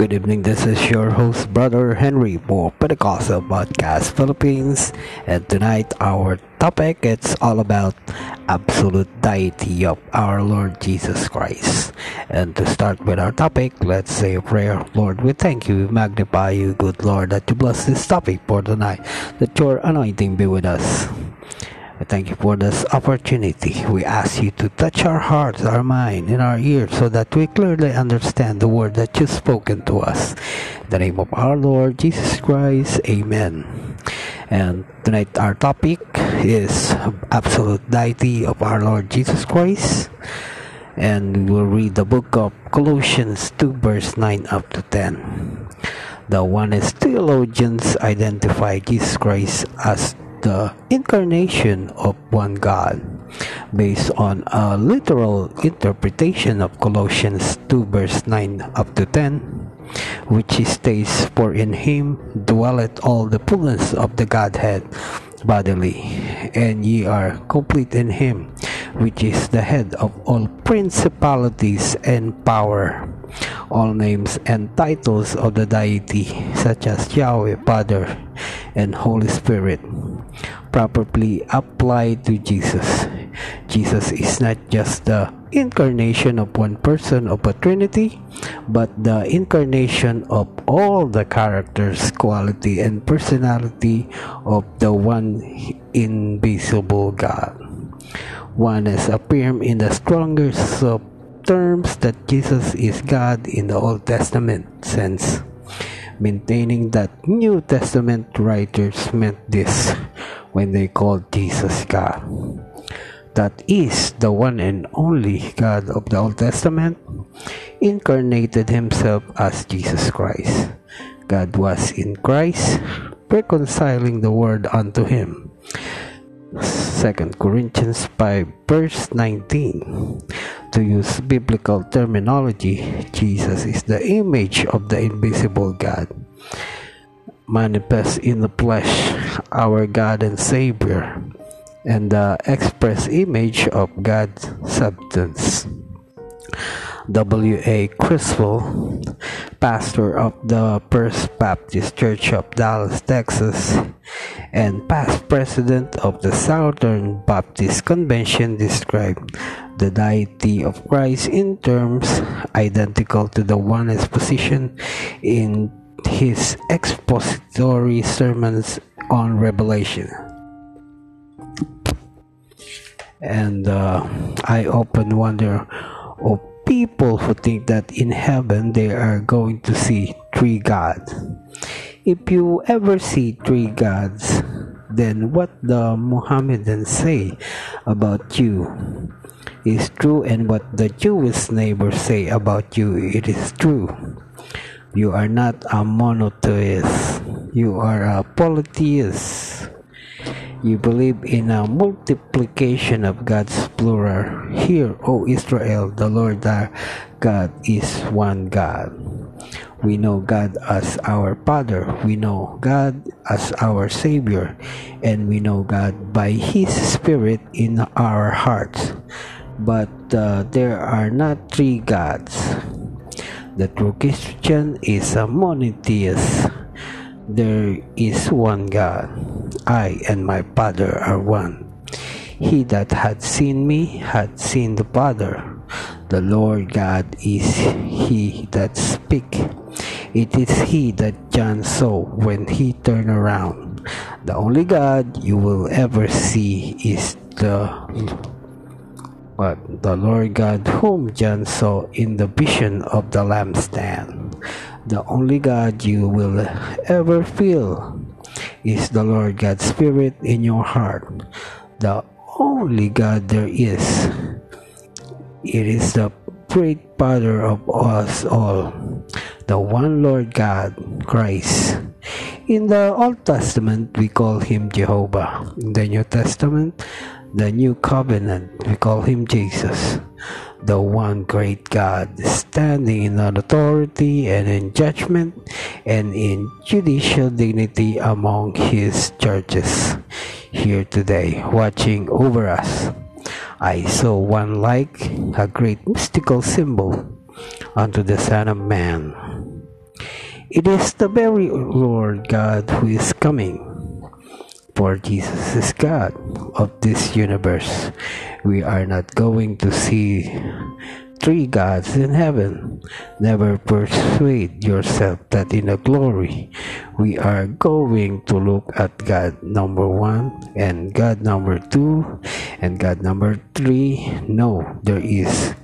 Good evening, this is your host, Brother Henry for Pentecostal Podcast Philippines. And tonight, our topic it's all about absolute deity of our Lord Jesus Christ. And to start with our topic, let's say a prayer. Lord, we thank you, we magnify you, good Lord, that you bless this topic for tonight, that your anointing be with us. We thank you for this opportunity. We ask you to touch our hearts, our mind, and our ears so that we clearly understand the word that you've spoken to us. In the name of our Lord Jesus Christ, Amen. And tonight our topic is absolute deity of our Lord Jesus Christ. And we'll read the book of Colossians 2 verse 9 up to 10. The Oneness theologians identify Jesus Christ as the incarnation of one God based on a literal interpretation of Colossians 2 verse 9 up to 10 which states for in him dwelleth all the fullness of the Godhead bodily and ye are complete in him which is the head of all principalities and power all names and titles of the deity such as Yahweh Father and Holy Spirit properly applied to Jesus. Jesus is not just the incarnation of one person of a trinity, but the incarnation of all the characters, quality, and personality of the one invisible God. One is affirmed in the strongest of terms that Jesus is God in the Old Testament sense, maintaining that New Testament writers meant this when they called Jesus God. That is the one and only God of the Old Testament, incarnated himself as Jesus Christ. God was in Christ, reconciling the world unto him. 2 Corinthians 5 verse 19 To use biblical terminology, Jesus is the image of the invisible God manifest in the flesh, our God and Savior, and the express image of God's substance. W. A. Criswell, pastor of the First Baptist Church of Dallas, Texas, and past president of the Southern Baptist Convention, described the deity of Christ in terms identical to the oneness position in his expository sermons on Revelation. And uh, I often wonder of people who think that in heaven they are going to see three gods. If you ever see three gods, then what the Mohammedans say about you is true, and what the Jewish neighbors say about you, it is true. You are not a monotheist. You are a polytheist. You believe in a multiplication of God's plural. Hear, O Israel, the Lord our God is one God. We know God as our Father. We know God as our Savior. And we know God by His Spirit in our hearts. But uh, there are not three gods. The true Christian is a monotheist. There is one God. I and my Father are one. He that had seen me had seen the Father. The Lord God is he that speak. It is he that John saw when he turned around. The only God you will ever see is the but the Lord God whom John saw in the vision of the lampstand. The only God you will ever feel is the Lord God's Spirit in your heart. The only God there is. It is the great Father of us all, the one Lord God, Christ. In the Old Testament, we call him Jehovah. In the New Testament, the new covenant. We call him Jesus, the one great God, standing in authority and in judgment and in judicial dignity among his churches here today, watching over us. I saw one like a great mystical symbol unto the Son of Man. It is the very Lord God who is coming. For Jesus is God of this universe. We are not going to see three gods in heaven. Never persuade yourself that in a glory we are going to look at God number one and God number two and God number three. No, there is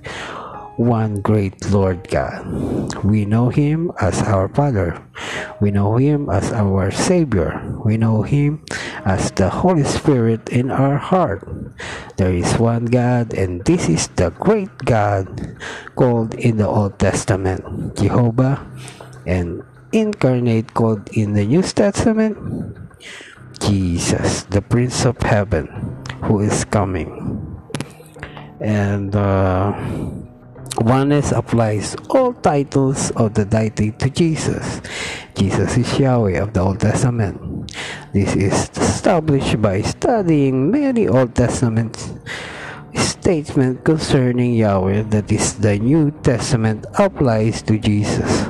one great Lord God. We know Him as our Father. We know Him as our Savior. We know Him as the Holy Spirit in our heart. There is one God, and this is the great God called in the Old Testament Jehovah, and incarnate called in the New Testament Jesus, the Prince of Heaven, who is coming. And uh, Oneness applies all titles of the deity to Jesus. Jesus is Yahweh of the Old Testament. This is established by studying many Old Testament statements concerning Yahweh that is the New Testament applies to Jesus.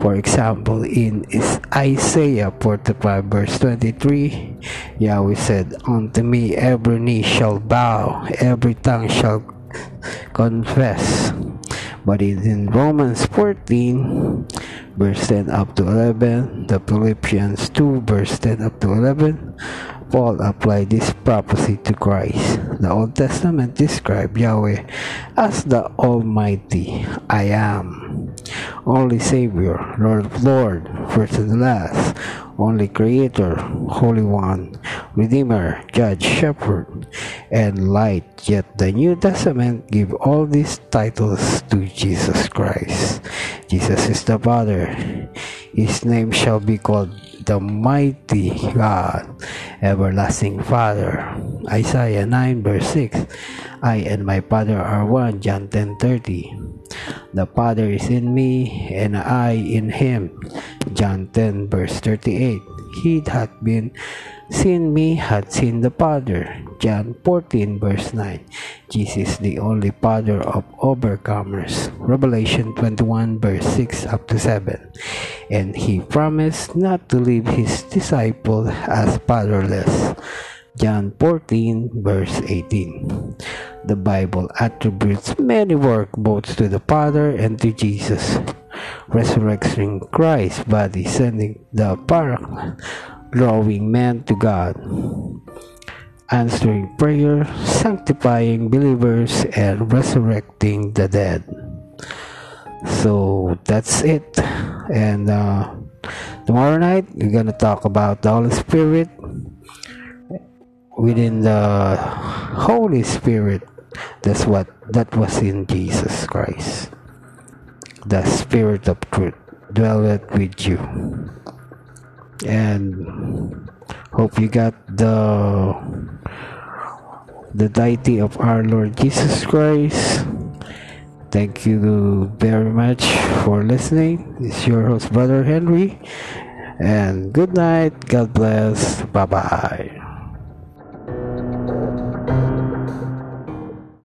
For example, in Isaiah 45 verse 23, Yahweh said, Unto me every knee shall bow, every tongue shall confess but in Romans 14 verse 10 up to 11 the Philippians 2 verse 10 up to 11 Paul applied this prophecy to Christ. The Old Testament described Yahweh as the Almighty. I am, only Savior, Lord of Lord, first and last, only Creator, Holy One, Redeemer, Judge, Shepherd, and Light. Yet the New Testament give all these titles to Jesus Christ. Jesus is the Father. His name shall be called the mighty God, everlasting Father. Isaiah 9 verse 6. I and my Father are one. John 10:30. The Father is in me, and I in him. John 10 verse 38. He hath been seen me hath seen the Father. John 14 verse 9. Jesus the only Father of overcomers. Revelation 21 verse 6 up to 7. And he promised not to leave his disciples as fatherless. John 14 verse 18. The Bible attributes many work both to the Father and to Jesus. Resurrecting Christ's body, sending the Paraclete, drawing men to God, answering prayer, sanctifying believers, and resurrecting the dead. So that's it. And uh, tomorrow night, we're gonna talk about the Holy Spirit within the Holy Spirit. That's what that was in Jesus Christ. The Spirit of truth dwelleth with you and hope you got the the deity of our Lord Jesus Christ. Thank you very much for listening. It's your host, Brother Henry. And good night. God bless. Bye bye.